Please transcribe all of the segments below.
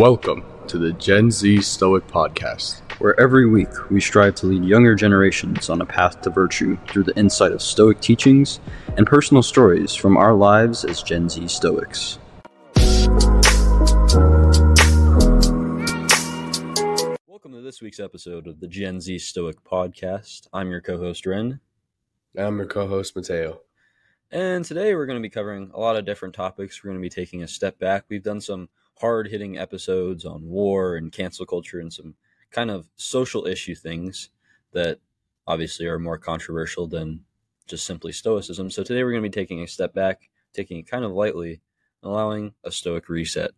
Welcome to the Gen Z Stoic Podcast. where every week we strive to lead younger generations on a path to virtue through the insight of Stoic teachings and personal stories from our lives as Gen Z Stoics. Welcome to this week's episode of the Gen Z Stoic Podcast. I'm your co host, Ren, I'm your co host, Mateo. and today we're going to be covering a lot of different topics. We're going to be taking a step back. We've done some hard hitting episodes on war and cancel culture and some kind of social issue things that obviously are more controversial than just simply stoicism. So today we're going to be taking a step back, taking it kind of lightly, allowing a stoic reset.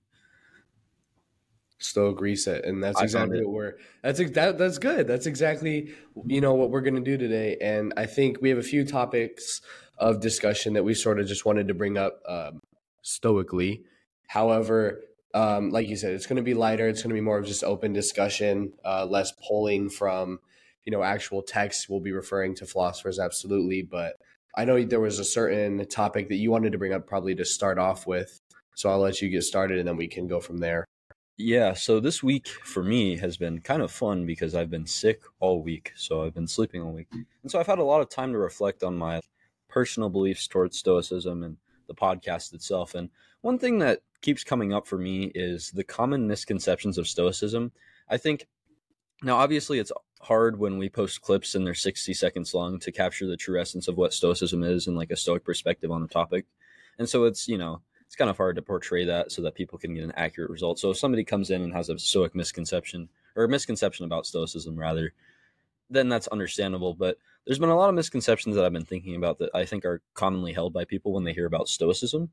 Stoic reset, and that's I exactly what we're. That's that, that's good. That's exactly you know what we're going to do today, and I think we have a few topics of discussion that we sort of just wanted to bring up um, stoically. However, um, like you said, it's going to be lighter. It's going to be more of just open discussion, uh, less polling from you know actual text. We'll be referring to philosophers absolutely, but I know there was a certain topic that you wanted to bring up probably to start off with. So I'll let you get started, and then we can go from there. Yeah, so this week for me has been kind of fun because I've been sick all week. So I've been sleeping all week. And so I've had a lot of time to reflect on my personal beliefs towards Stoicism and the podcast itself. And one thing that keeps coming up for me is the common misconceptions of Stoicism. I think now, obviously, it's hard when we post clips and they're 60 seconds long to capture the true essence of what Stoicism is and like a Stoic perspective on the topic. And so it's, you know, it's kind of hard to portray that so that people can get an accurate result. So if somebody comes in and has a Stoic misconception or a misconception about Stoicism, rather, then that's understandable. But there's been a lot of misconceptions that I've been thinking about that I think are commonly held by people when they hear about Stoicism.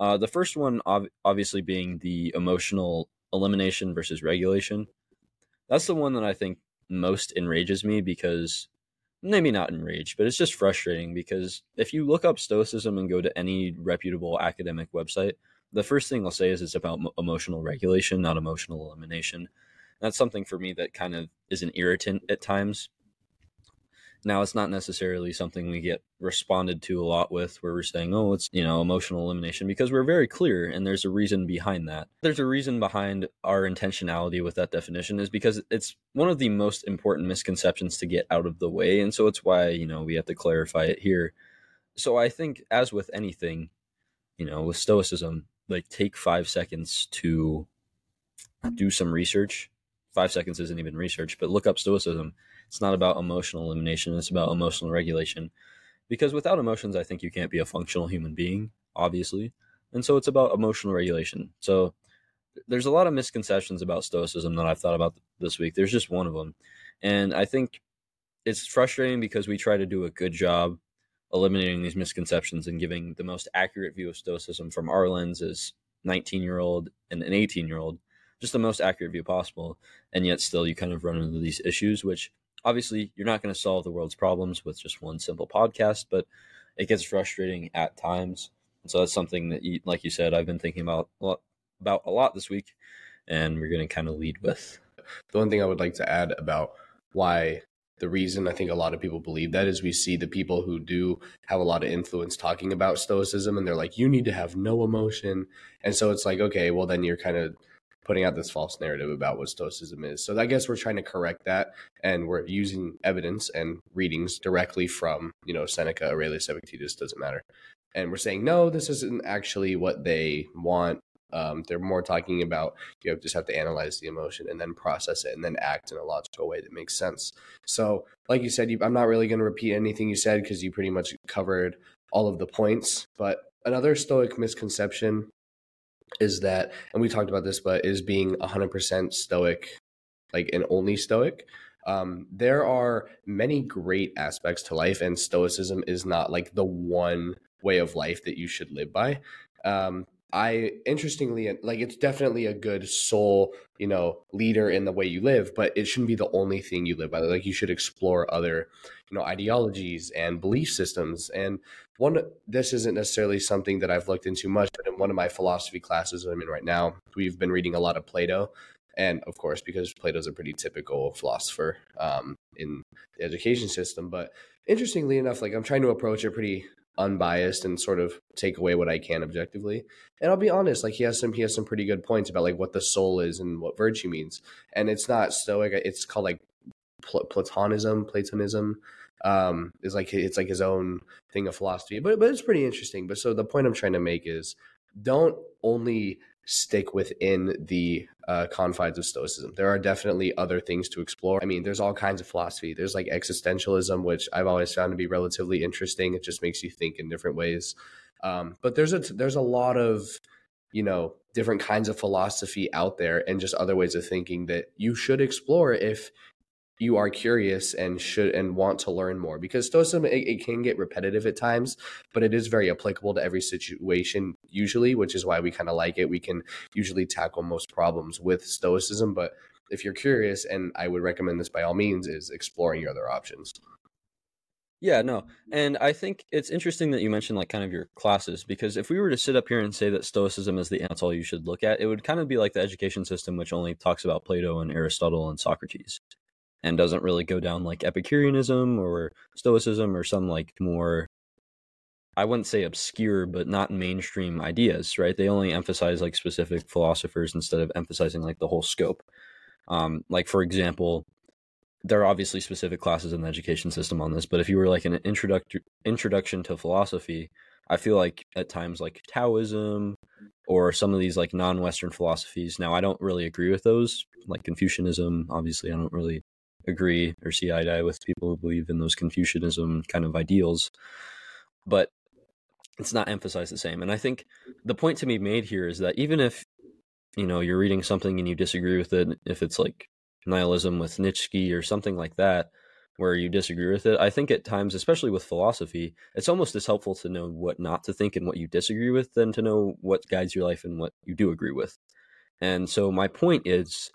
Uh, the first one, ob- obviously, being the emotional elimination versus regulation. That's the one that I think most enrages me because maybe not enraged, but it's just frustrating because if you look up Stoicism and go to any reputable academic website, the first thing they'll say is it's about mo- emotional regulation, not emotional elimination. That's something for me that kind of is an irritant at times. Now, it's not necessarily something we get responded to a lot with where we're saying, oh, it's, you know, emotional elimination because we're very clear and there's a reason behind that. There's a reason behind our intentionality with that definition is because it's one of the most important misconceptions to get out of the way. And so it's why, you know, we have to clarify it here. So I think, as with anything, you know, with Stoicism, like take five seconds to do some research. Five seconds isn't even research, but look up Stoicism. It's not about emotional elimination, it's about emotional regulation. Because without emotions, I think you can't be a functional human being, obviously. And so it's about emotional regulation. So there's a lot of misconceptions about Stoicism that I've thought about this week. There's just one of them. And I think it's frustrating because we try to do a good job eliminating these misconceptions and giving the most accurate view of Stoicism from our lens as 19 year old and an 18 year old, just the most accurate view possible. And yet still you kind of run into these issues, which obviously you're not going to solve the world's problems with just one simple podcast, but it gets frustrating at times. So that's something that, you, like you said, I've been thinking about a lot, about a lot this week, and we're going to kind of lead with. The one thing I would like to add about why the reason I think a lot of people believe that is we see the people who do have a lot of influence talking about stoicism and they're like, you need to have no emotion. And so it's like, okay, well, then you're kind of putting out this false narrative about what stoicism is. So I guess we're trying to correct that and we're using evidence and readings directly from, you know, Seneca, Aurelius Epictetus, doesn't matter. And we're saying, no, this isn't actually what they want. Um, they're more talking about you have, just have to analyze the emotion and then process it and then act in a logical way that makes sense. So, like you said, you, I'm not really going to repeat anything you said because you pretty much covered all of the points. But another Stoic misconception is that, and we talked about this, but is being 100% Stoic, like and only Stoic. Um, there are many great aspects to life, and Stoicism is not like the one way of life that you should live by. Um, I interestingly like it's definitely a good soul, you know, leader in the way you live, but it shouldn't be the only thing you live by. Like you should explore other, you know, ideologies and belief systems. And one this isn't necessarily something that I've looked into much, but in one of my philosophy classes I'm in right now, we've been reading a lot of Plato. And of course, because Plato's a pretty typical philosopher um, in the education system, but interestingly enough, like I'm trying to approach it pretty unbiased and sort of take away what I can objectively. And I'll be honest, like he has some he has some pretty good points about like what the soul is and what virtue means. And it's not stoic; it's called like pl- platonism, platonism. Um, is like it's like his own thing of philosophy, but but it's pretty interesting. But so the point I'm trying to make is don't only stick within the uh, confines of Stoicism. There are definitely other things to explore. I mean, there's all kinds of philosophy. There's like existentialism, which I've always found to be relatively interesting. It just makes you think in different ways. Um, but there's a there's a lot of you know different kinds of philosophy out there and just other ways of thinking that you should explore if you are curious and should and want to learn more because stoicism it, it, can get repetitive at times but it is very applicable to every situation usually which is why we kind of like it we can usually tackle most problems with stoicism but if you're curious and i would recommend this by all means is exploring your other options yeah, no. And I think it's interesting that you mentioned like kind of your classes because if we were to sit up here and say that stoicism is the answer you should look at, it would kind of be like the education system which only talks about Plato and Aristotle and Socrates and doesn't really go down like Epicureanism or Stoicism or some like more I wouldn't say obscure, but not mainstream ideas, right? They only emphasize like specific philosophers instead of emphasizing like the whole scope. Um, like for example, there are obviously specific classes in the education system on this, but if you were like an introduction introduction to philosophy, I feel like at times like Taoism or some of these like non-Western philosophies. Now, I don't really agree with those, like Confucianism. Obviously, I don't really agree or see eye to eye with people who believe in those Confucianism kind of ideals, but it's not emphasized the same. And I think the point to be made here is that even if you know you're reading something and you disagree with it, if it's like nihilism with Nietzsche or something like that, where you disagree with it, I think at times, especially with philosophy, it's almost as helpful to know what not to think and what you disagree with than to know what guides your life and what you do agree with. And so my point is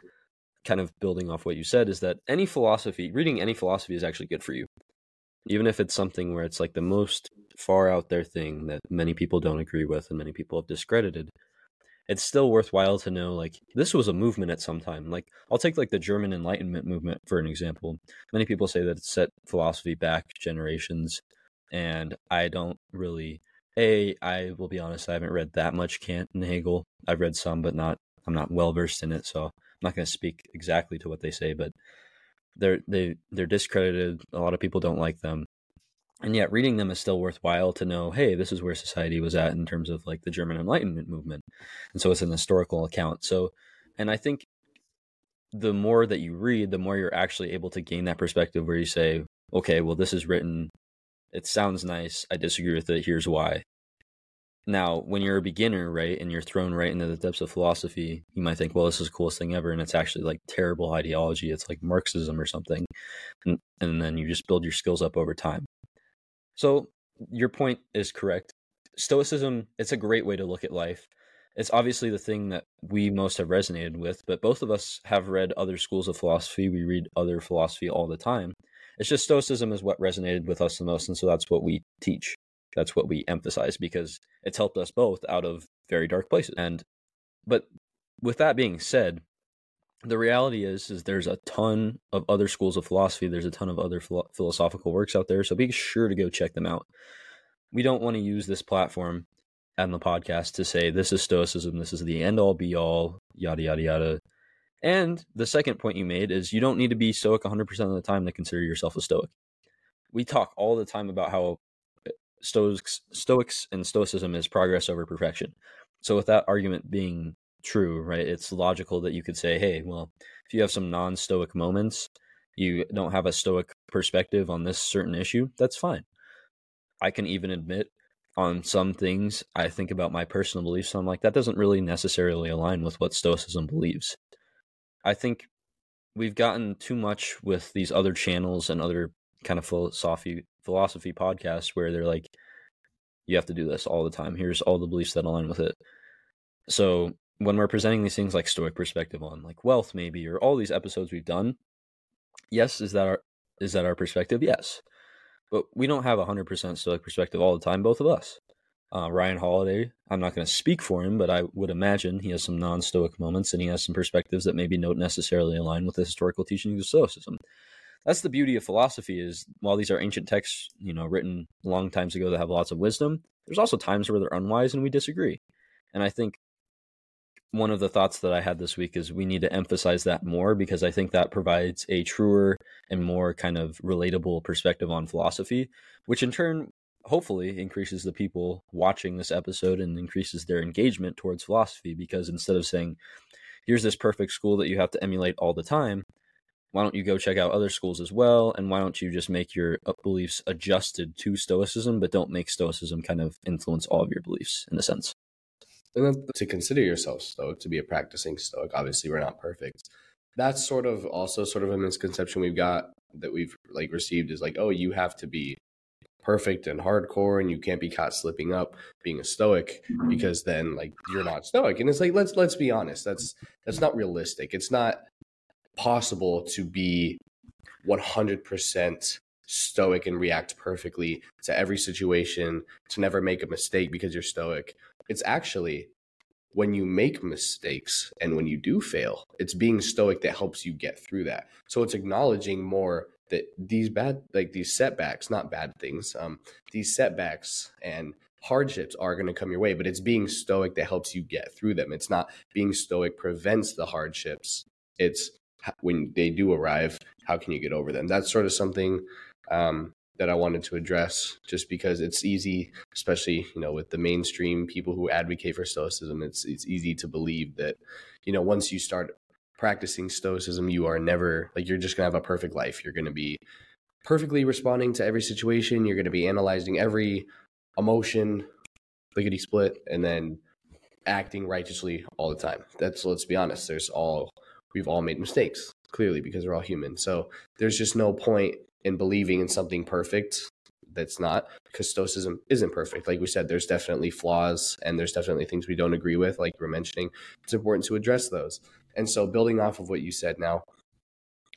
kind of building off what you said is that any philosophy, reading any philosophy is actually good for you. Even if it's something where it's like the most far out there thing that many people don't agree with and many people have discredited, it's still worthwhile to know like this was a movement at some time. Like I'll take like the German Enlightenment movement for an example. Many people say that it set philosophy back generations, and I don't really. A, I will be honest, I haven't read that much Kant and Hegel. I've read some, but not. I'm not well versed in it, so I'm not going to speak exactly to what they say, but they're they they're discredited. A lot of people don't like them, and yet reading them is still worthwhile to know. Hey, this is where society was at in terms of like the German Enlightenment movement, and so it's an historical account. So, and I think the more that you read, the more you're actually able to gain that perspective where you say, okay, well, this is written. It sounds nice. I disagree with it. Here's why. Now, when you're a beginner, right, and you're thrown right into the depths of philosophy, you might think, well, this is the coolest thing ever. And it's actually like terrible ideology. It's like Marxism or something. And, and then you just build your skills up over time. So, your point is correct. Stoicism, it's a great way to look at life. It's obviously the thing that we most have resonated with, but both of us have read other schools of philosophy. We read other philosophy all the time. It's just Stoicism is what resonated with us the most. And so that's what we teach that's what we emphasize because it's helped us both out of very dark places. And but with that being said, the reality is is there's a ton of other schools of philosophy. There's a ton of other philo- philosophical works out there, so be sure to go check them out. We don't want to use this platform and the podcast to say this is stoicism, this is the end all be all, yada yada yada. And the second point you made is you don't need to be stoic 100% of the time to consider yourself a stoic. We talk all the time about how Stoics, Stoics and Stoicism is progress over perfection. So, with that argument being true, right, it's logical that you could say, hey, well, if you have some non Stoic moments, you don't have a Stoic perspective on this certain issue, that's fine. I can even admit on some things, I think about my personal beliefs. So I'm like, that doesn't really necessarily align with what Stoicism believes. I think we've gotten too much with these other channels and other kind of philosophy philosophy podcasts where they're like, you have to do this all the time. Here's all the beliefs that align with it. So when we're presenting these things like Stoic perspective on like wealth, maybe, or all these episodes we've done, yes, is that our is that our perspective? Yes, but we don't have a hundred percent Stoic perspective all the time. Both of us. Uh, Ryan Holiday, I'm not going to speak for him, but I would imagine he has some non-Stoic moments and he has some perspectives that maybe don't necessarily align with the historical teachings of Stoicism. That's the beauty of philosophy is while these are ancient texts, you know, written long times ago that have lots of wisdom, there's also times where they're unwise and we disagree. And I think one of the thoughts that I had this week is we need to emphasize that more because I think that provides a truer and more kind of relatable perspective on philosophy, which in turn hopefully increases the people watching this episode and increases their engagement towards philosophy because instead of saying here's this perfect school that you have to emulate all the time why don't you go check out other schools as well? And why don't you just make your beliefs adjusted to stoicism but don't make stoicism kind of influence all of your beliefs in a sense. And then to consider yourself stoic to be a practicing stoic obviously we're not perfect. That's sort of also sort of a misconception we've got that we've like received is like oh you have to be perfect and hardcore and you can't be caught slipping up being a stoic because then like you're not stoic. And it's like let's let's be honest that's that's not realistic. It's not possible to be 100% stoic and react perfectly to every situation to never make a mistake because you're stoic. It's actually when you make mistakes and when you do fail it's being stoic that helps you get through that. So it's acknowledging more that these bad like these setbacks not bad things um these setbacks and hardships are going to come your way but it's being stoic that helps you get through them. It's not being stoic prevents the hardships. It's when they do arrive how can you get over them that's sort of something um that I wanted to address just because it's easy, especially, you know, with the mainstream people who advocate for stoicism, it's it's easy to believe that, you know, once you start practicing stoicism, you are never like you're just gonna have a perfect life. You're gonna be perfectly responding to every situation. You're gonna be analyzing every emotion, lickety split, and then acting righteously all the time. That's let's be honest. There's all we've all made mistakes clearly because we're all human. So there's just no point in believing in something perfect that's not because stoicism isn't perfect like we said there's definitely flaws and there's definitely things we don't agree with like we're mentioning it's important to address those and so, building off of what you said now,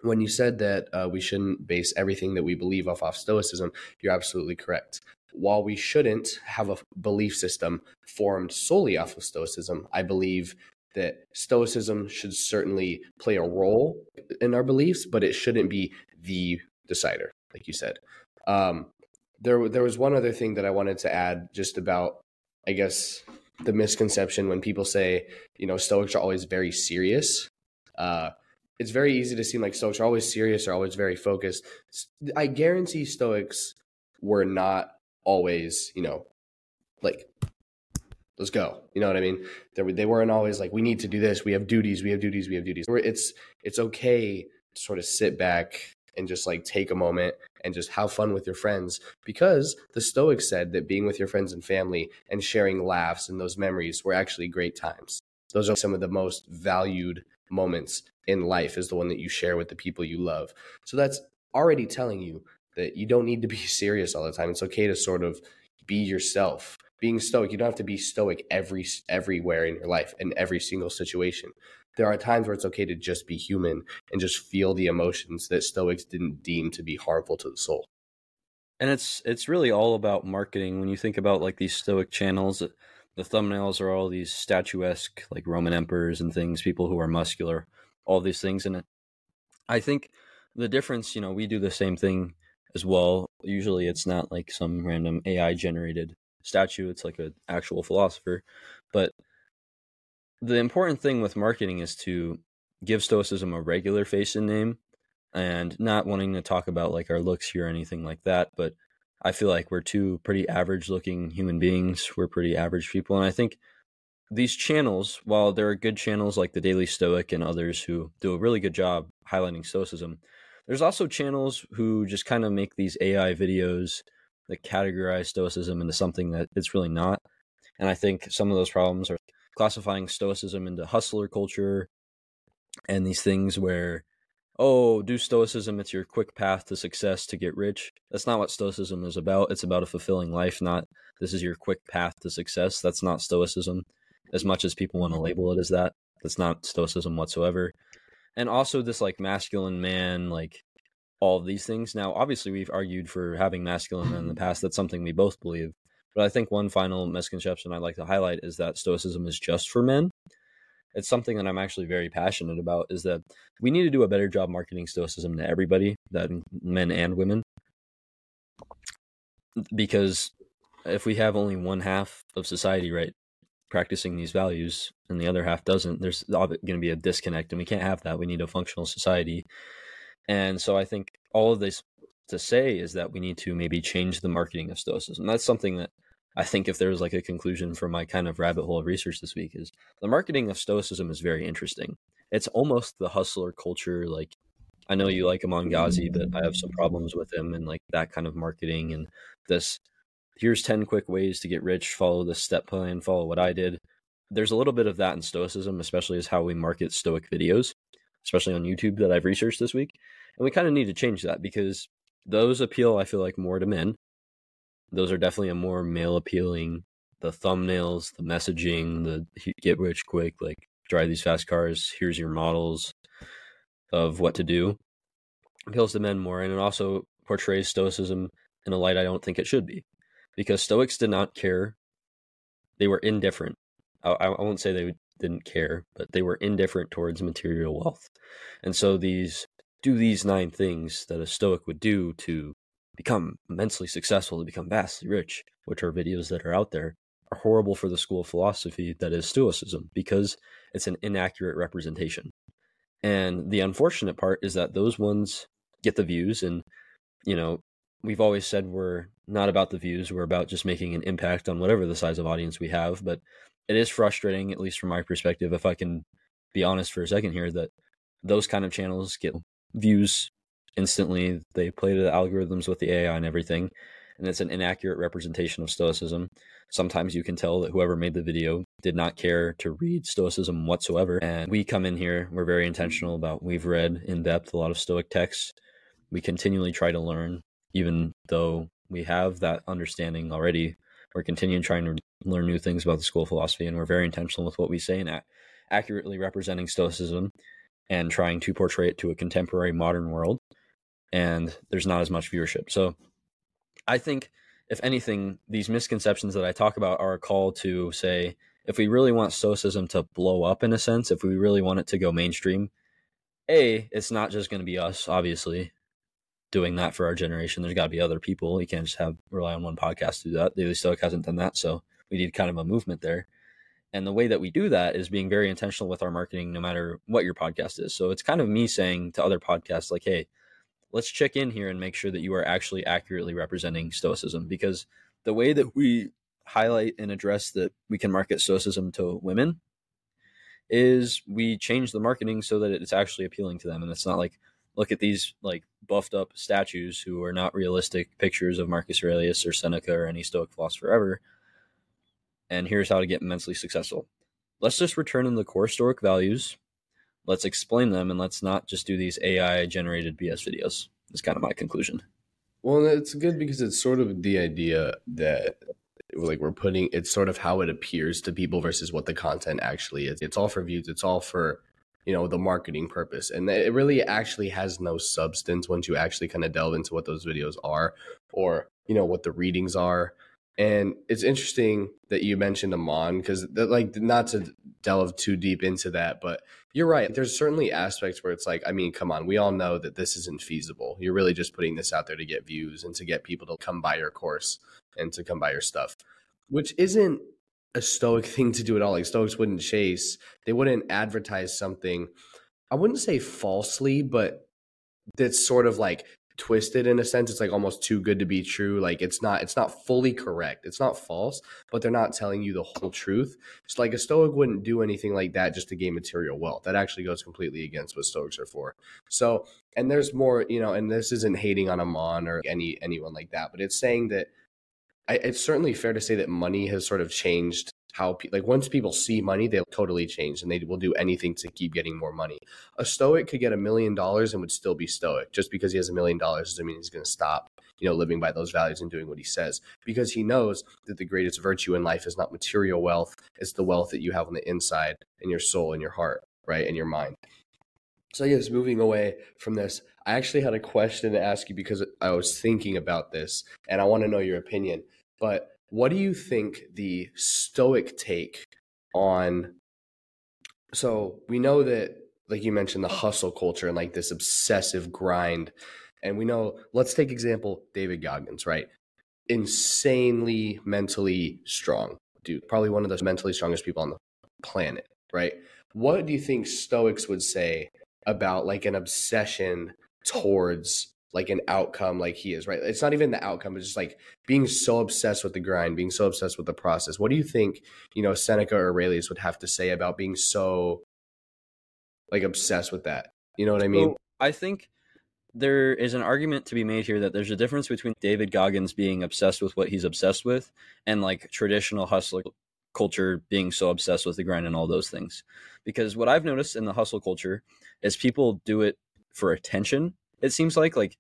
when you said that uh, we shouldn't base everything that we believe off of Stoicism, you're absolutely correct. While we shouldn't have a belief system formed solely off of Stoicism, I believe that Stoicism should certainly play a role in our beliefs, but it shouldn't be the decider, like you said. Um, there, there was one other thing that I wanted to add just about, I guess, the misconception when people say, you know, Stoics are always very serious. Uh, it's very easy to seem like Stoics are always serious or always very focused. I guarantee Stoics were not always, you know, like, let's go. You know what I mean? They, were, they weren't always like, we need to do this. We have duties. We have duties. We have duties. It's it's okay to sort of sit back and just like take a moment and just have fun with your friends because the Stoics said that being with your friends and family and sharing laughs and those memories were actually great times. Those are some of the most valued moments in life is the one that you share with the people you love. So that's already telling you that you don't need to be serious all the time. It's okay to sort of be yourself. Being stoic, you don't have to be stoic every everywhere in your life in every single situation there are times where it's okay to just be human and just feel the emotions that Stoics didn't deem to be harmful to the soul. And it's it's really all about marketing. When you think about like these Stoic channels, uh, the thumbnails are all these statuesque, like Roman emperors and things, people who are muscular, all these things. And I think the difference, you know, we do the same thing as well. Usually, it's not like some random AI generated statue; it's like an actual philosopher. But the important thing with marketing is to give stoicism a regular face and name and not wanting to talk about like our looks here or anything like that. But i feel like we're two pretty average looking human beings. We're pretty average people. And i think these channels while there are good channels like the daily stoic and others who do a really good job highlighting stoicism there's also channels who just kind of make these ai videos that categorize stoicism into something that it's really not. And i think some of those problems are classifying stoicism into hustler culture and these things where oh do stoicism it's your quick path to success to get rich. That's not what stoicism is about. It's about a fulfilling life not this is your quick path to success. That's not stoicism as much as people want to mm-hmm. label it as that. That's not stoicism whatsoever. And also this like masculine man like all of these things now obviously we've argued for having masculine men in the mm-hmm. past that's something we both believe but I think one final misconception I'd like to highlight is that Stoicism is just for men. it's something that I'm actually very passionate about is that we need to do a better job marketing stoicism to everybody, that men and women. Because if we have only one half of society right practicing these values and the other half doesn't, there's going to be a disconnect and we can't have that. We need a functional society. And so I think all of this to say is that we need to maybe change the marketing of stoicism. That's something that I think if there was like a conclusion from my kind of rabbit hole of research this week is the marketing of stoicism is very interesting. It's almost the hustler culture. Like I know you like Iman Gadzhi, but I have some problems with him and like that kind of marketing and this. Here's ten quick ways to get rich. Follow this step plan. Follow what I did. There's a little bit of that in stoicism, especially as how we market stoic videos, especially on YouTube that I've researched this week. And we kind of need to change that because those appeal, I feel like, more to men those are definitely a more male appealing. The thumbnails, the messaging, the get rich quick, like drive these fast cars. Here's your models of what to do. Appeals to men more, and it also portrays stoicism in a light I don't think it should be, because Stoics did not care. They were indifferent. I, I won't say they didn't care, but they were indifferent towards material wealth, and so these do these nine things that a Stoic would do to become immensely successful, to become vastly rich, which are videos that are out there, are horrible for the school of philosophy that is Stoicism because it's an inaccurate representation. And the unfortunate part is that those ones get the views. And, you know, we've always said we're not about the views, we're about just making an impact on whatever the size of audience we have. But it is frustrating, at least from my perspective, if I can be honest for a second here, that those kind of channels get views instantly. They play the algorithms with the AI and everything, and it's an inaccurate representation of Stoicism. Sometimes you can tell that whoever made the video did not care to read Stoicism whatsoever. And we come in here, we're very intentional about we've read in depth a lot of Stoic texts. We continually try to learn, even though we have that understanding already. We're continuing trying to learn new things about the school of philosophy, and we're very intentional with what we say and accurately representing Stoicism and trying to portray it to a contemporary modern world and there's not as much viewership. So I think, if anything, these misconceptions that I talk about are a call to say, if we really want Stoicism to blow up in a sense, if we really want it to go mainstream, A, it's not just going to be us, obviously, doing that for our generation. There's got to be other people. We can't just have rely on one podcast to do that. Daily Stoic hasn't done that. So we need kind of a movement there. And the way that we do that is being very intentional with our marketing, no matter what your podcast is. So it's kind of me saying to other podcasts, like, hey, let's check in here and make sure that you are actually accurately representing stoicism. Because the way that we highlight and address that we can market stoicism to women is we change the marketing so that it's actually appealing to them. And it's not like look at these like buffed up statues who are not realistic pictures of Marcus Aurelius or Seneca or any stoic philosopher ever and here's how to get immensely successful let's just return them the core stoic values let's explain them and let's not just do these AI generated BS videos. Is kind of my conclusion. Well, it's good because it's sort of the idea that like we're putting it's sort of how it appears to people versus what the content actually is. It's all for views. It's all for you know the marketing purpose and it really actually has no substance once you actually kind of delve into what those videos are or you know what the readings are and it's interesting that you mentioned Iman because, like, not to delve too deep into that, but you're right. There's certainly aspects where it's like, I mean, come on, we all know that this isn't feasible. You're really just putting this out there to get views and to get people to come buy your course and to come buy your stuff, which isn't a stoic thing to do at all. Like, stoics wouldn't chase, they wouldn't advertise something, I wouldn't say falsely, but that's sort of like twisted in a sense. It's like almost too good to be true. Like it's not it's not fully correct. It's not false but they're not telling you the whole truth. It's like a stoic wouldn't do anything like that just to gain material wealth. That actually goes completely against what stoics are for. So and there's more you know and this isn't hating on Iman or any anyone like that but it's saying that I, it's certainly fair to say that money has sort of changed how pe- like once people see money they'll totally change and they will do anything to keep getting more money. A stoic could get a million dollars and would still be stoic. Just because he has a million dollars doesn't mean he's going to stop you know living by those values and doing what he says. Because he knows that the greatest virtue in life is not material wealth it's the wealth that you have on the inside in your soul and your heart right and your mind. So yes moving away from this i actually had a question to ask you because i was thinking about this and i want to know your opinion. But what do you think the Stoic take on so we know that like you mentioned the hustle culture and like this obsessive grind and we know let's take example david goggins right? Insanely mentally strong dude probably one of the mentally strongest people on the planet right? What do you think stoics would say about like an obsession towards like an outcome like he is right? It's not even the outcome it's just like being so obsessed with the grind being so obsessed with the process. What do you think you know seneca or aurelius would have to say about being so like obsessed with that? You know what i mean? I think there is an argument to be made here that there's a difference between david goggins being obsessed with what he's obsessed with and like traditional hustler culture being so obsessed with the grind and all those things. Because what i've noticed in the hustle culture is people do it for attention it seems like like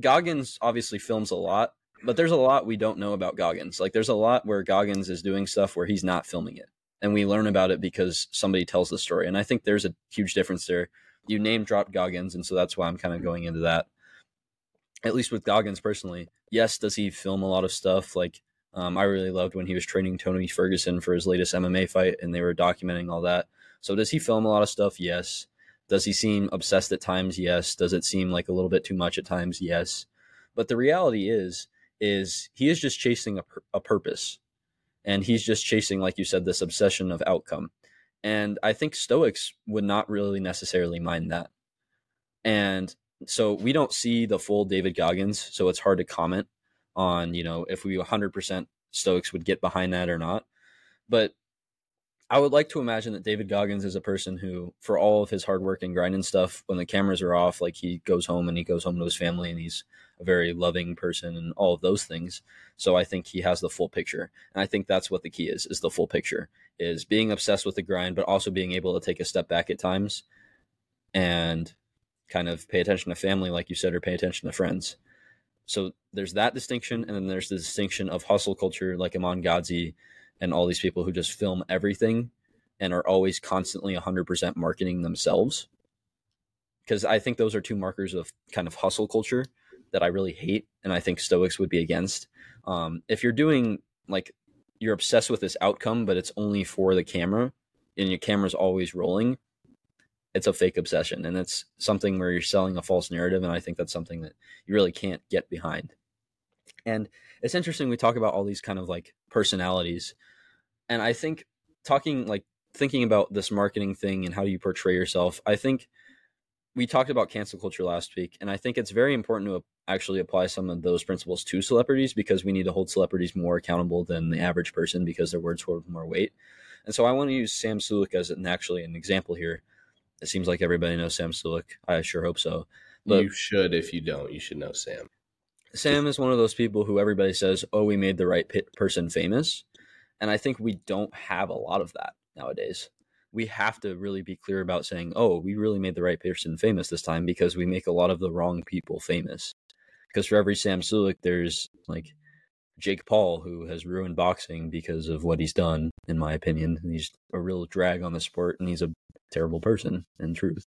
Goggins obviously films a lot, but there's a lot we don't know about Goggins. Like there's a lot where Goggins is doing stuff where he's not filming it. And we learn about it because somebody tells the story. And I think there's a huge difference there. You name dropped Goggins, and so that's why I'm kind of going into that. At least with Goggins personally. Yes, does he film a lot of stuff? Like um, I really loved when he was training Tony Ferguson for his latest MMA fight and they were documenting all that. So does he film a lot of stuff? Yes. Does he seem obsessed at times? Yes. Does it seem like a little bit too much at times? Yes. But the reality is, is he is just chasing a, a purpose, and he's just chasing, like you said, this obsession of outcome. And I think Stoics would not really necessarily mind that. And so we don't see the full David Goggins, so it's hard to comment on, you know, if we 100% Stoics would get behind that or not. But I would like to imagine that David Goggins is a person who, for all of his hard work and grind and stuff, when the cameras are off, like he goes home and he goes home to his family and he's a very loving person and all of those things. So I think he has the full picture. And I think that's what the key is, is the full picture, is being obsessed with the grind, but also being able to take a step back at times and kind of pay attention to family, like you said, or pay attention to friends. So there's that distinction. And then there's the distinction of hustle culture, like Iman Gadzhi and all these people who just film everything and are always constantly 100% marketing themselves. Because i think those are two markers of kind of hustle culture that i really hate and i think stoics would be against. Um, if you're doing like you're obsessed with this outcome but it's only for the camera and your camera's always rolling it's a fake obsession. And it's something where you're selling a false narrative and i think that's something that you really can't get behind. And it's interesting we talk about all these kind of like personalities. And i think talking like thinking about this marketing thing and how do you portray yourself i think we talked about cancel culture last week and i think it's very important to actually apply some of those principles to celebrities because we need to hold celebrities more accountable than the average person because their words hold more weight. And so i want to use sam sulek as an actually an example here. It seems like everybody knows sam sulek i sure hope so. But you should if you don't you should know sam Sam is one of those people who everybody says, "Oh, we made the right person famous," and I think we don't have a lot of that nowadays. We have to really be clear about saying, "Oh, we really made the right person famous this time," because we make a lot of the wrong people famous. Because for every Sam Sulek, there's like Jake Paul, who has ruined boxing because of what he's done, in my opinion. He's a real drag on the sport, and he's a terrible person, in truth.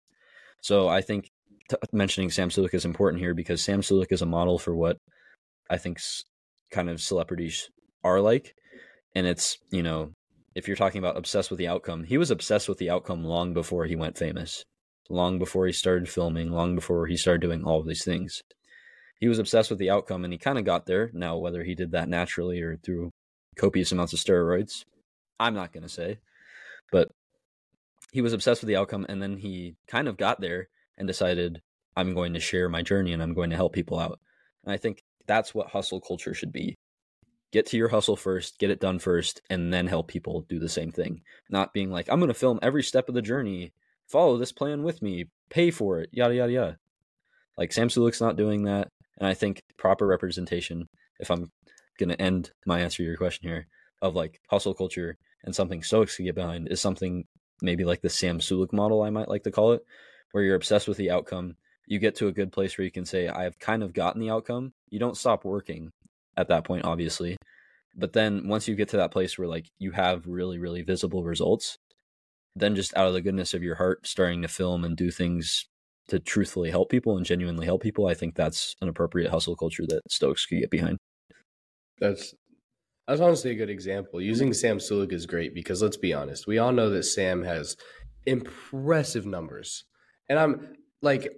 So I think t- mentioning Sam Sulek is important here because Sam Sulek is a model for what I think kind of celebrities are like. And it's, you know, if you're talking about obsessed with the outcome, he was obsessed with the outcome long before he went famous, long before he started filming, long before he started doing all of these things. He was obsessed with the outcome and he kind of got there. Now, whether he did that naturally or through copious amounts of steroids, I'm not going to say. But he was obsessed with the outcome and then he kind of got there and decided I'm going to share my journey and I'm going to help people out. And I think that's what hustle culture should be. Get to your hustle first, get it done first, and then help people do the same thing. Not being like, I'm going to film every step of the journey, follow this plan with me, pay for it, yada, yada, yada. Like Sam Sulek's not doing that. And I think proper representation, if I'm going to end my answer to your question here, of like hustle culture and something Stoics to get behind is something maybe like the Sam Sulek model, I might like to call it, where you're obsessed with the outcome. You get to a good place where you can say, I've kind of gotten the outcome. You don't stop working at that point, obviously. But then once you get to that place where like you have really, really visible results, then just out of the goodness of your heart, starting to film and do things to truthfully help people and genuinely help people, I think that's an appropriate hustle culture that Stoics could get behind. That's that's honestly a good example. Using Sam Sulek is great because let's be honest, we all know that Sam has impressive numbers. And I'm like,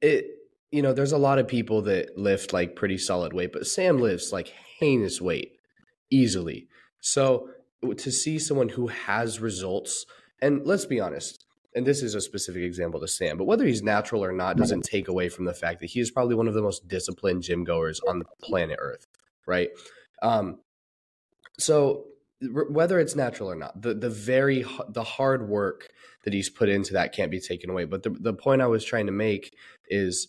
it, you know, there's a lot of people that lift like pretty solid weight, but Sam lifts like heinous weight easily. So to see someone who has results, and let's be honest, and this is a specific example to Sam, but whether he's natural or not doesn't take away from the fact that he is probably one of the most disciplined gym goers on the planet Earth, right? Um, so whether it's natural or not, the the very the hard work that he's put into that can't be taken away. But the the point I was trying to make is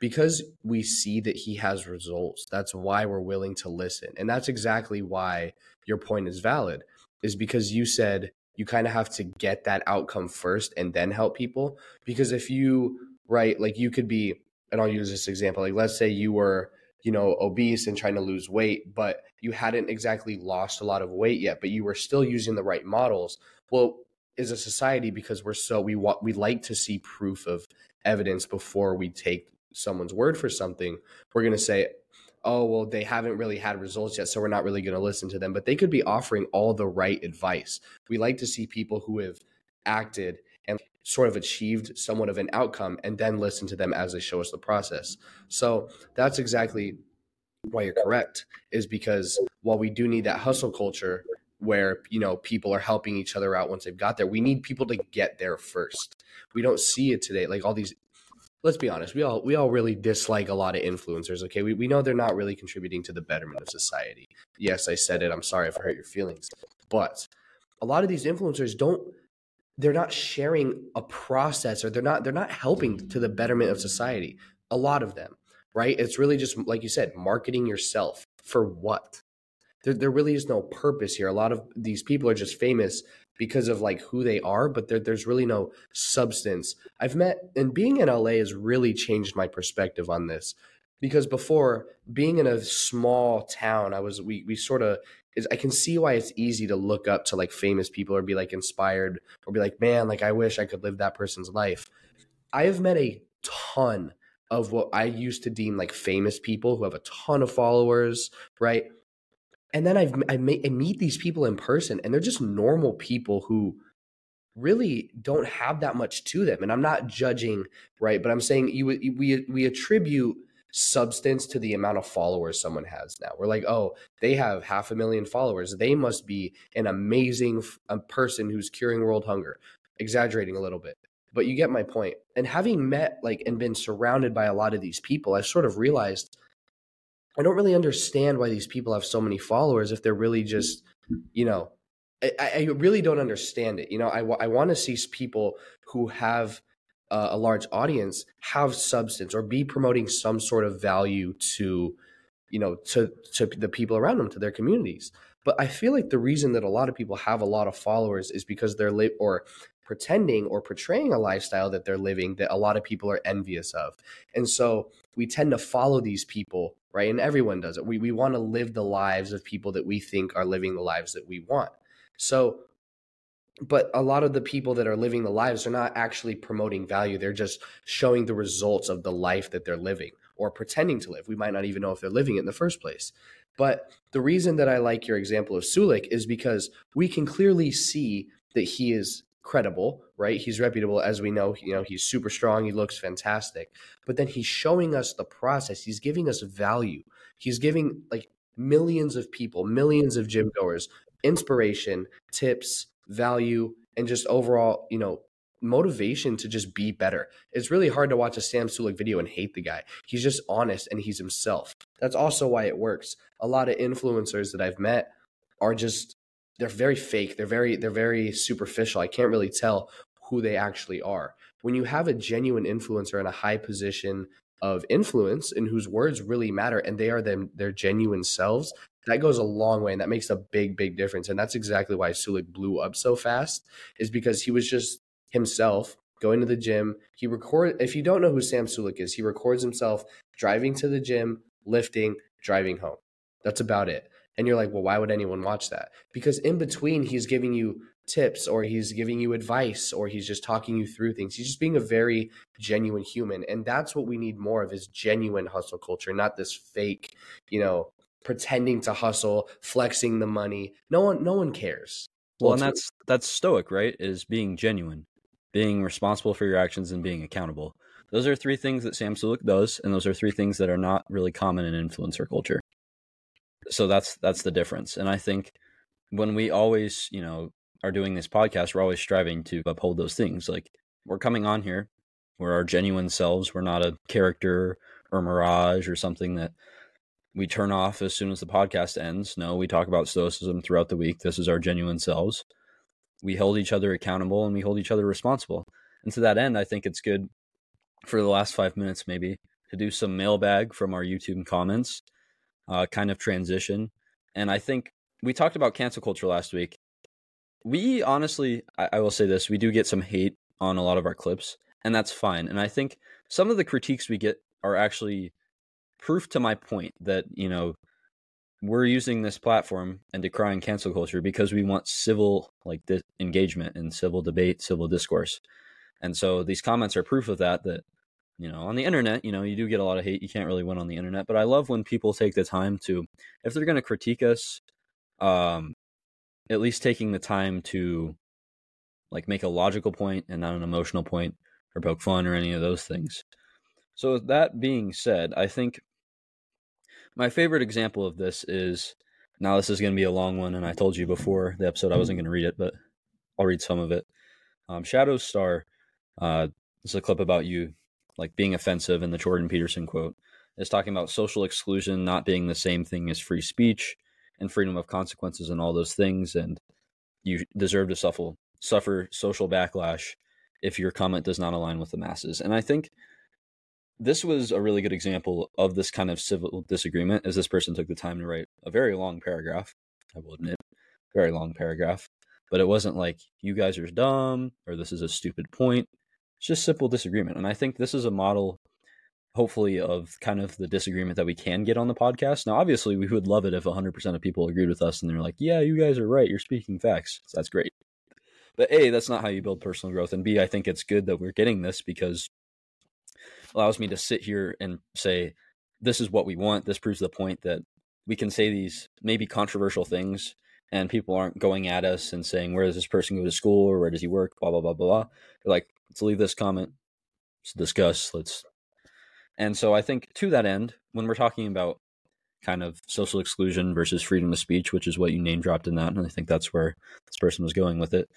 because we see that he has results. That's why we're willing to listen, and that's exactly why your point is valid. Is because you said you kind of have to get that outcome first and then help people. Because if you right, like you could be, and I'll use this example. Like let's say you were you know, obese and trying to lose weight, but you hadn't exactly lost a lot of weight yet, but you were still using the right models. Well, as a society, because we're so we want we like to see proof of evidence before we take someone's word for something, we're gonna say, oh well they haven't really had results yet so we're not really going to listen to them but they could be offering all the right advice we like to see people who have acted sort of achieved somewhat of an outcome and then listen to them as they show us the process. So that's exactly why you're correct is because while we do need that hustle culture where you know people are helping each other out once they've got there we need people to get there first. We don't see it today like all these let's be honest we all we all really dislike a lot of influencers okay? We, we know they're not really contributing to the betterment of society. Yes i said it i'm sorry if i hurt your feelings but a lot of these influencers don't they're not sharing a process or they're not they're not helping to the betterment of society a lot of them right? It's really just like you said marketing yourself for what? There, there really is no purpose here. A lot of these people are just famous because of like who they are but there, there's really no substance. I've met and being in la has really changed my perspective on this because before being in a small town i was we we sort of is I can see why it's easy to look up to like famous people or be like inspired or be like, man, like I wish I could live that person's life. I have met a ton of what I used to deem like famous people who have a ton of followers, right? And then I've I, I meet these people in person, and they're just normal people who really don't have that much to them. And I'm not judging, right? But I'm saying you we we attribute substance to the amount of followers someone has now. We're like, oh, they have half a million followers. They must be an amazing person who's curing world hunger. Exaggerating a little bit, but you get my point. And having met like and been surrounded by a lot of these people, I sort of realized I don't really understand why these people have so many followers if they're really just, you know, I, I really don't understand it. You know, I, I want to see people who have uh, a large audience have substance or be promoting some sort of value to you know to to the people around them to their communities. But i feel like the reason that a lot of people have a lot of followers is because they're li- or pretending or portraying a lifestyle that they're living that a lot of people are envious of. And so we tend to follow these people right? And everyone does it. We, we want to live the lives of people that we think are living the lives that we want. So but a lot of the people that are living the lives are not actually promoting value. They're just showing the results of the life that they're living or pretending to live. We might not even know if they're living it in the first place. But the reason that i like your example of Sulek is because we can clearly see that he is credible right? He's reputable. As we know you know he's super strong. He looks fantastic. But then he's showing us the process. He's giving us value. He's giving like millions of people millions of gym goers inspiration tips value, and just overall, you know, motivation to just be better. It's really hard to watch a Sam Sulek video and hate the guy. He's just honest and he's himself. That's also why it works. A lot of influencers that I've met are just they're very fake. They're very they're very superficial. I can't really tell who they actually are. When you have a genuine influencer in a high position of influence and whose words really matter and they are them their genuine selves, that goes a long way and that makes a big big difference and that's exactly why Sulek blew up so fast is because he was just himself going to the gym. He record if you don't know who Sam Sulek is he records himself driving to the gym lifting driving home. That's about it. And you're like well why would anyone watch that? Because in between he's giving you tips or he's giving you advice or he's just talking you through things he's just being a very genuine human and that's what we need more of is genuine hustle culture not this fake you know pretending to hustle, flexing the money. No one no one cares. Well, and that's that's stoic, right? Is being genuine, being responsible for your actions, and being accountable. Those are three things that Sam Sulek does, and those are three things that are not really common in influencer culture. So that's that's the difference. And I think when we always, you know, are doing this podcast, we're always striving to uphold those things. Like we're coming on here, we're our genuine selves. We're not a character or mirage or something that we turn off as soon as the podcast ends. No, we talk about stoicism throughout the week. This is our genuine selves. We hold each other accountable and we hold each other responsible. And to that end, I think it's good for the last five minutes, maybe, to do some mailbag from our YouTube comments, uh, kind of transition. And I think we talked about cancel culture last week. We honestly, I, I will say this, we do get some hate on a lot of our clips, and that's fine. And I think some of the critiques we get are actually proof to my point that you know we're using this platform and decrying cancel culture because we want civil like this engagement and civil debate civil discourse and so these comments are proof of that that you know on the internet you know you do get a lot of hate you can't really win on the internet but i love when people take the time to if they're going to critique us um at least taking the time to like make a logical point and not an emotional point or poke fun or any of those things so that being said i think my favorite example of this is now this is going to be a long one, and I told you before the episode I wasn't going to read it, but I'll read some of it. Um, Shadow Star, uh, this is a clip about you like being offensive in the Jordan Peterson quote. Is talking about social exclusion not being the same thing as free speech and freedom of consequences and all those things, and you deserve to suffer suffer social backlash if your comment does not align with the masses. And I think this was a really good example of this kind of civil disagreement as this person took the time to write a very long paragraph i will admit very long paragraph. But it wasn't like you guys are dumb or this is a stupid point. It's just simple disagreement. And i think this is a model hopefully of kind of the disagreement that we can get on the podcast now obviously we would love it if 100% of people agreed with us and they're like yeah you guys are right you're speaking facts so that's great but a that's not how you build personal growth and b i think it's good that we're getting this because allows me to sit here and say, this is what we want. This proves the point that we can say these maybe controversial things and people aren't going at us and saying, where does this person go to school or where does he work? Blah, blah, blah, blah, blah. Like, let's leave this comment. Let's discuss. Let's. And so I think to that end, when we're talking about kind of social exclusion versus freedom of speech, which is what you name dropped in that, and I think that's where this person was going with it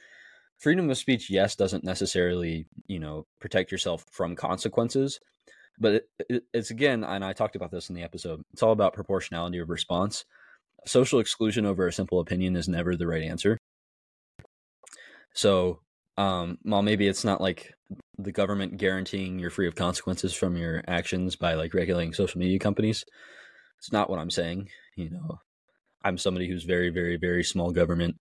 freedom of speech, yes, doesn't necessarily, you know, protect yourself from consequences, but it, it, it's again, and I talked about this in the episode. It's all about proportionality of response. Social exclusion over a simple opinion is never the right answer. So, um, while maybe it's not like the government guaranteeing you're free of consequences from your actions by like regulating social media companies, it's not what I'm saying. You know, I'm somebody who's very, very, very small government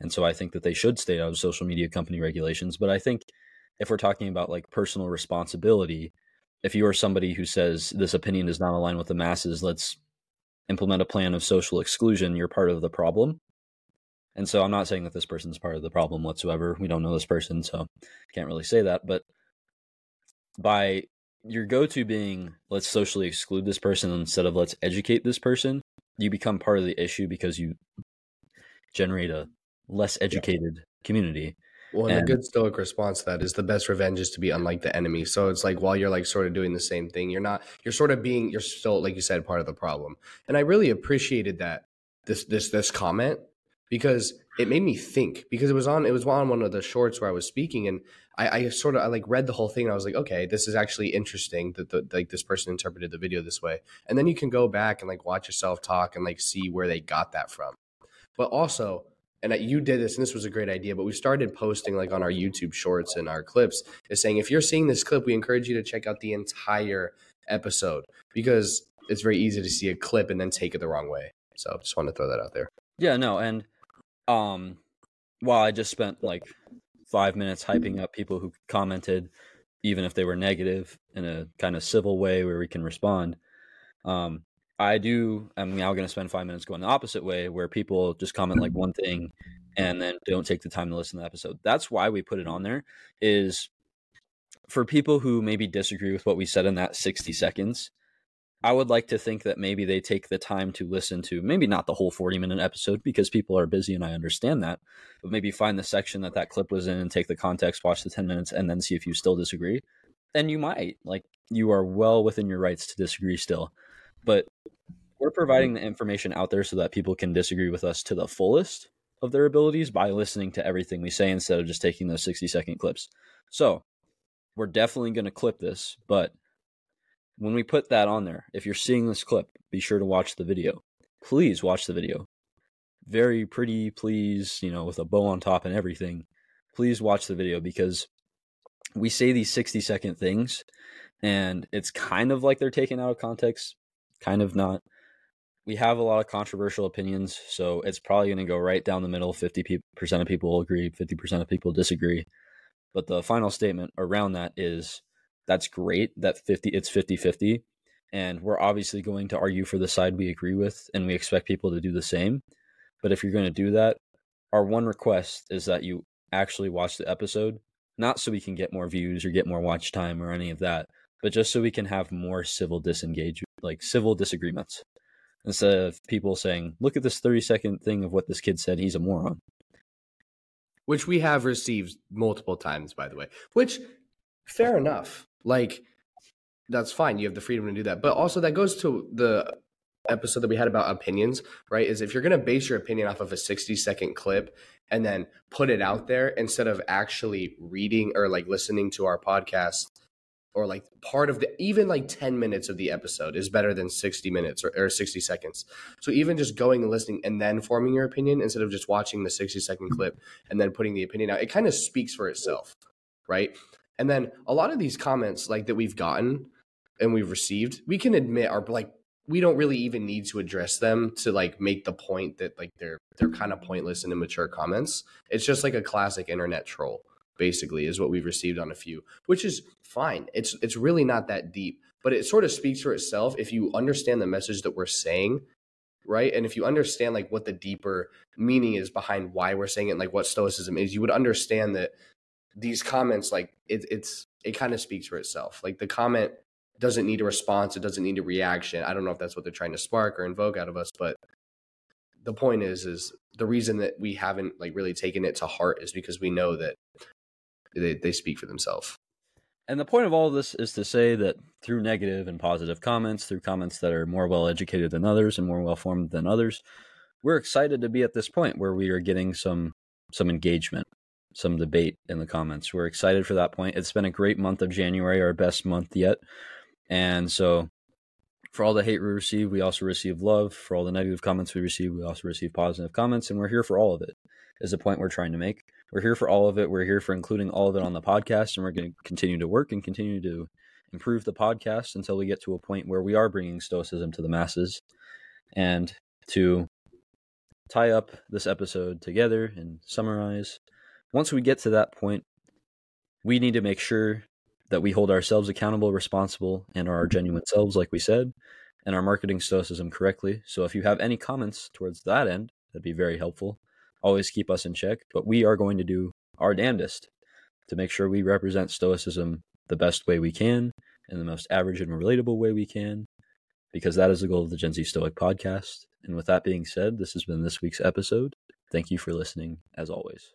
and so I think that they should stay out of social media company regulations. But I think if we're talking about like personal responsibility, if you are somebody who says this opinion does not align with the masses, let's implement a plan of social exclusion, you're part of the problem. And so I'm not saying that this person's part of the problem whatsoever. We don't know this person, so can't really say that. But by your go to being let's socially exclude this person instead of let's educate this person, you become part of the issue because you generate a less educated yeah. community. Well, and, and, a good stoic response to that is the best revenge is to be unlike the enemy. So it's like while you're like sort of doing the same thing, you're not you're sort of being you're still like you said part of the problem. And I really appreciated that this this this comment because it made me think because it was on it was on one of the shorts where I was speaking and I, I sort of I like read the whole thing and I was like okay this is actually interesting that the, like this person interpreted the video this way. And then you can go back and like watch yourself talk and like see where they got that from. But also and you did this and this was a great idea but we started posting like on our youtube shorts and our clips is saying if you're seeing this clip we encourage you to check out the entire episode because it's very easy to see a clip and then take it the wrong way. So I just want to throw that out there. Yeah no and um while i just spent like five minutes hyping up people who commented even if they were negative in a kind of civil way where we can respond um I do. I'm now going to spend five minutes going the opposite way, where people just comment like one thing and then don't take the time to listen to the episode. That's why we put it on there. Is for people who maybe disagree with what we said in that 60 seconds. I would like to think that maybe they take the time to listen to maybe not the whole 40 minute episode because people are busy and I understand that, but maybe find the section that that clip was in and take the context, watch the 10 minutes, and then see if you still disagree. And you might. Like, you are well within your rights to disagree still. But we're providing the information out there so that people can disagree with us to the fullest of their abilities by listening to everything we say instead of just taking those 60 second clips. So, we're definitely going to clip this, but when we put that on there, if you're seeing this clip, be sure to watch the video. Please watch the video. Very pretty, please, you know, with a bow on top and everything. Please watch the video because we say these 60 second things and it's kind of like they're taken out of context, kind of not. We have a lot of controversial opinions, so it's probably going to go right down the middle. 50% of people agree, 50% of people disagree. But the final statement around that is that's great that 50 it's 50-50 and we're obviously going to argue for the side we agree with and we expect people to do the same. But if you're going to do that our one request is that you actually watch the episode not so we can get more views or get more watch time or any of that but just so we can have more civil disengage like civil disagreements. Instead of people saying look at this 30 second thing of what this kid said he's a moron. Which we have received multiple times by the way which fair enough like that's fine. You have the freedom to do that. But also that goes to the episode that we had about opinions, right? Is if you're going to base your opinion off of a 60 second clip and then put it out there instead of actually reading or like listening to our podcast or like part of the even like 10 minutes of the episode is better than 60 minutes or, or 60 seconds. So even just going and listening and then forming your opinion instead of just watching the 60 second clip and then putting the opinion out, it kind of speaks for itself, right? And then a lot of these comments like that we've gotten and we've received, we can admit are like we don't really even need to address them to like make the point that like they're they're kind of pointless and immature comments. It's just like a classic internet troll basically is what we've received on a few, which is fine. It's it's really not that deep, but it sort of speaks for itself if you understand the message that we're saying right and if you understand like what the deeper meaning is behind why we're saying it like what stoicism is you would understand that these comments like it, it's it kind of speaks for itself. Like the comment doesn't need a response it doesn't need a reaction. I don't know if that's what they're trying to spark or invoke out of us but the point is is the reason that we haven't like really taken it to heart is because we know that they, they speak for themselves. And the point of all of this is to say that through negative and positive comments through comments that are more well educated than others and more well formed than others we're excited to be at this point where we are getting some some engagement some debate in the comments. We're excited for that point. It's been a great month of January, our best month yet. And so for all the hate we receive, we also receive love. For all the negative comments we receive, we also receive positive comments. And we're here for all of it, is the point we're trying to make. We're here for all of it. We're here for including all of it on the podcast. And we're going to continue to work and continue to improve the podcast until we get to a point where we are bringing Stoicism to the masses. And to tie up this episode together and summarize, once we get to that point, we need to make sure that we hold ourselves accountable, responsible, and are our genuine selves, like we said, and are marketing stoicism correctly. So if you have any comments towards that end, that'd be very helpful. Always keep us in check, but we are going to do our damnedest to make sure we represent stoicism the best way we can, in the most average and relatable way we can, because that is the goal of the Gen Z Stoic podcast. And with that being said, this has been this week's episode. Thank you for listening, as always.